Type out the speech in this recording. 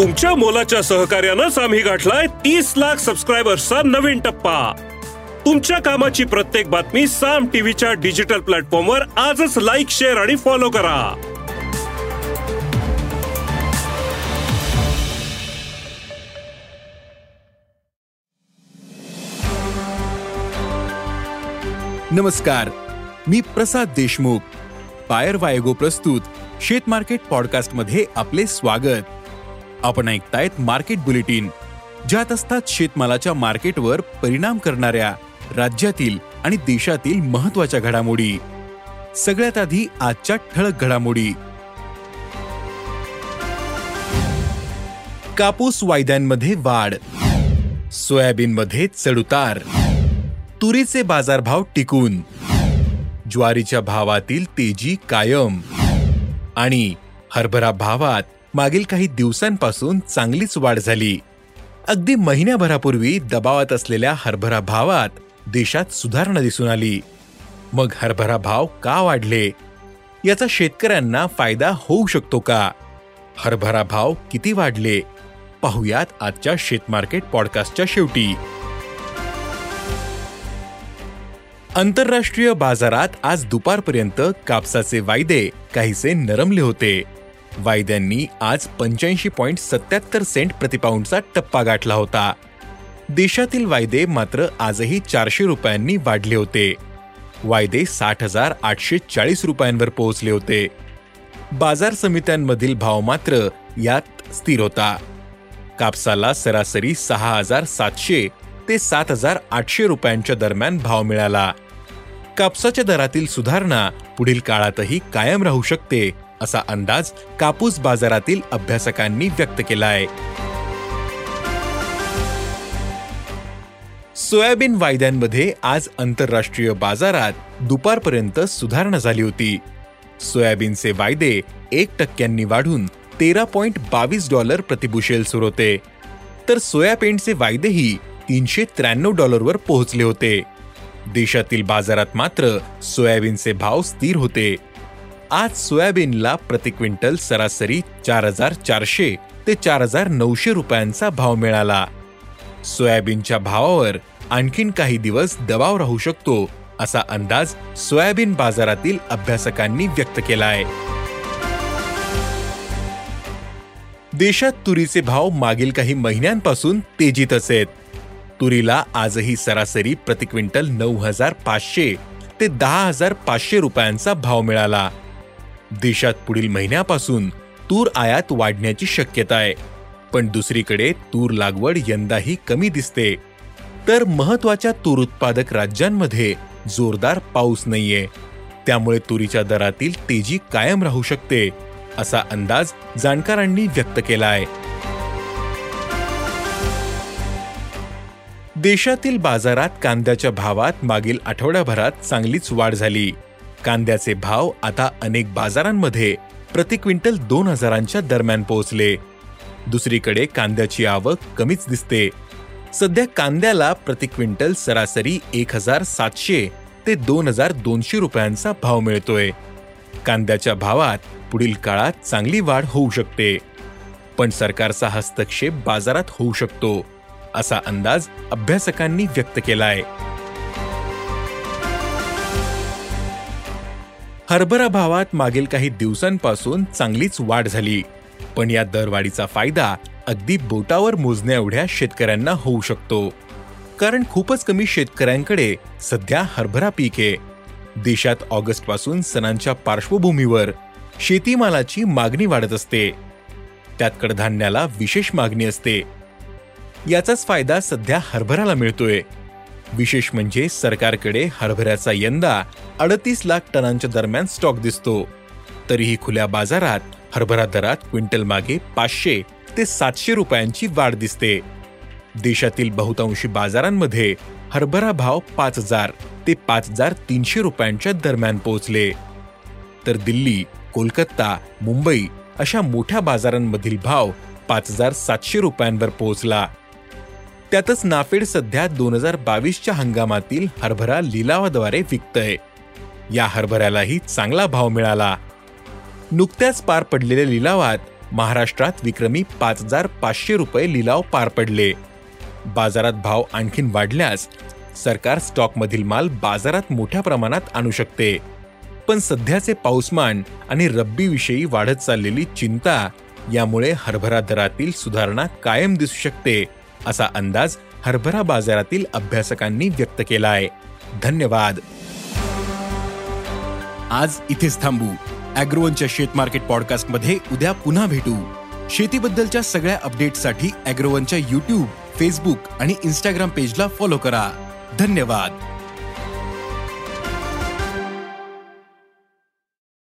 तुमच्या मोलाच्या सहकार्यानंच आम्ही गाठलाय तीस लाख सबस्क्रायबर्सचा नवीन टप्पा. तुमच्या कामाची प्रत्येक बातमी साम टीव्हीच्या डिजिटल प्लॅटफॉर्मवर आजच लाईक शेअर आणि फॉलो करा. नमस्कार. मी प्रसाद देशमुख. पायर वायगो प्रस्तुत. शेत मार्केट पॉडकास्टमध्ये आपले स्वागत. आपण ऐकतायत मार्केट बुलेटिन ज्यात असतात शेतमालाच्या मार्केटवर परिणाम करणाऱ्या राज्यातील आणि देशातील महत्त्वाच्या घडामोडी. सगळ्यात आधी आजच्या ठळक घडामोडी. कापूस वायद्यांमध्ये वाढ. सोयाबीनमध्ये चढउतार. तुरीचे बाजारभाव टिकून. ज्वारीच्या भावातील तेजी कायम. आणि हरभरा भावात मागील काही दिवसांपासून चांगलीच वाढ झाली. अगदी महिन्याभरापूर्वी दबावात असलेल्या हरभरा भावात देशात सुधारणा दिसून आली. मग हरभरा भाव का वाढले? याचा शेतकऱ्यांना फायदा होऊ शकतो का? हरभरा भाव किती वाढले? पाहुयात आजच्या शेतमार्केट पॉडकास्टच्या शेवटी. आंतरराष्ट्रीय बाजारात आज दुपारपर्यंत कापसाचे वायदे काहीसे नरमले होते. वायद्यांनी आज पंच्याऐंशी पॉईंट सत्याहत्तर सेंट प्रतिपाऊंडचा टप्पा गाठला होता. देशातील वायदे मात्र आजही चारशे रुपयांनी वाढले होते. वायदे साठ हजार आठशे चाळीस रुपयांवर पोहोचले होते. बाजार समित्यांमधील भाव मात्र यात स्थिर होता. कापसाला सरासरी सहा हजार सातशे ते सात हजार आठशे रुपयांच्या दरम्यान भाव मिळाला. कापसाच्या दरातील सुधारणा पुढील काळातही कायम राहू शकते असा अंदाज कापूस बाजारातील अभ्यासकांनी व्यक्त केला आहे सोयाबीन वायद्यांमध्ये आज आंतरराष्ट्रीय बाजारात दुपारपर्यंत सुधारणा झाली होती. सोयाबीनचे वायदे एक टक्क्यांनी वाढून तेरा पॉइंट बावीस डॉलर प्रतिबुशेल सुरू होते. तर सोयाबीनचे वायदेही तीनशे त्र्याण्णव डॉलरवर पोहोचले होते. देशातील बाजारात मात्र सोयाबीनचे भाव स्थिर होते. आज सोयाबीनला प्रति क्विंटल सरासरी चार हजार चारशे ते चार हजार नऊशे रुपयांचा भाव मिळाला. सोयाबीनच्या भावावर आणखीन काही दिवस दबाव राहू शकतो असा अंदाज सोयाबीन बाजारातील अभ्यासकांनी व्यक्त केलाय. देशात तुरीचे भाव मागील काही महिन्यांपासून तेजीतच आहेत तुरीला आजही सरासरी प्रति क्विंटल नऊ हजार पाचशे ते दहा हजार पाचशे रुपयांचा भाव मिळाला. देशात पुढील महिन्यापासून तूर आयात वाढण्याची शक्यता आहे. पण दुसरीकडे तूर लागवड यंदाही कमी दिसते. तर महत्त्वाच्या तूर उत्पादक राज्यांमध्ये जोरदार पाऊस नाहीये. त्यामुळे तुरीच्या दरातील तेजी कायम राहू शकते असा अंदाज जाणकारांनी व्यक्त केला आहे देशातील बाजारात कांद्याच्या भावात मागील आठवड्याभरात चांगलीच वाढ झाली. कांद्याचे भाव आता अनेक बाजारांमध्ये प्रति क्विंटल दोन हजारांच्या दरम्यान पोहोचले. दुसरीकडे कांद्याची आवक कमीच दिसते. सध्या कांद्याला प्रति क्विंटल सरासरी एक हजार सातशे ते दोन हजार दोनशे रुपयांचा भाव मिळतोय. कांद्याच्या भावात पुढील काळात चांगली वाढ होऊ शकते. पण सरकारचा हस्तक्षेप बाजारात होऊ शकतो असा अंदाज अभ्यासकांनी व्यक्त केलाय. हरभरा भावात मागील काही दिवसांपासून चांगलीच वाढ झाली. पण या दरवाढीचा फायदा अगदी बोटावर मोजण्या एवढ्या शेतकऱ्यांना होऊ शकतो. कारण खूपच कमी शेतकऱ्यांकडे सध्या हरभरा पीक आहे. देशात ऑगस्टपासून सणांच्या पार्श्वभूमीवर शेतीमालाची मागणी वाढत असते. त्यात कडधान्याला विशेष मागणी असते. याचाच फायदा सध्या हरभराला मिळतोय. विशेष म्हणजे सरकारकडे हरभऱ्याचा यंदा अडतीस लाख टनांच्या दरम्यान स्टॉक दिसतो. तरीही खुल्या बाजारात हरभरा दरात क्विंटल मागे पाचशे ते सातशे रुपयांची वाढ दिसते. देशातील बहुतांशी बाजारांमध्ये हरभरा भाव पाच हजार ते पाच हजार तीनशे रुपयांच्या दरम्यान पोहोचले. तर दिल्ली कोलकाता मुंबई अशा मोठ्या बाजारांमधील भाव पाच हजार सातशे रुपयांवर पोहोचला. त्यातच नाफेड सध्या दोन हजार बावीसच्या हंगामातील हरभरा लिलावाद्वारे विकतय. या हरभऱ्यालाही चांगला भाव मिळाला. नुकत्याच पार पडलेल्या लिलावात महाराष्ट्रात विक्रमी पाच हजार पाचशे रुपये लिलाव पार पडले. बाजारात भाव आणखीन वाढल्यास सरकार स्टॉकमधील माल बाजारात मोठ्या प्रमाणात आणू शकते. पण सध्याचे पाऊसमान आणि रब्बीविषयी वाढत चाललेली चिंता यामुळे हरभरा दरातील सुधारणा कायम दिसू शकते. असा अंदाज हरभरा बाजारातील अभ्यासकांनी व्यक्त केला आहे. धन्यवाद. आज इथेच थांबू. अॅग्रोवनच्या शेत मार्केट पॉडकास्टमध्ये उद्या पुन्हा भेटू. शेतीबद्दलच्या सगळ्या अपडेटसाठी अॅग्रोवनच्या युट्यूब फेसबुक आणि इन्स्टाग्राम पेजला फॉलो करा. धन्यवाद.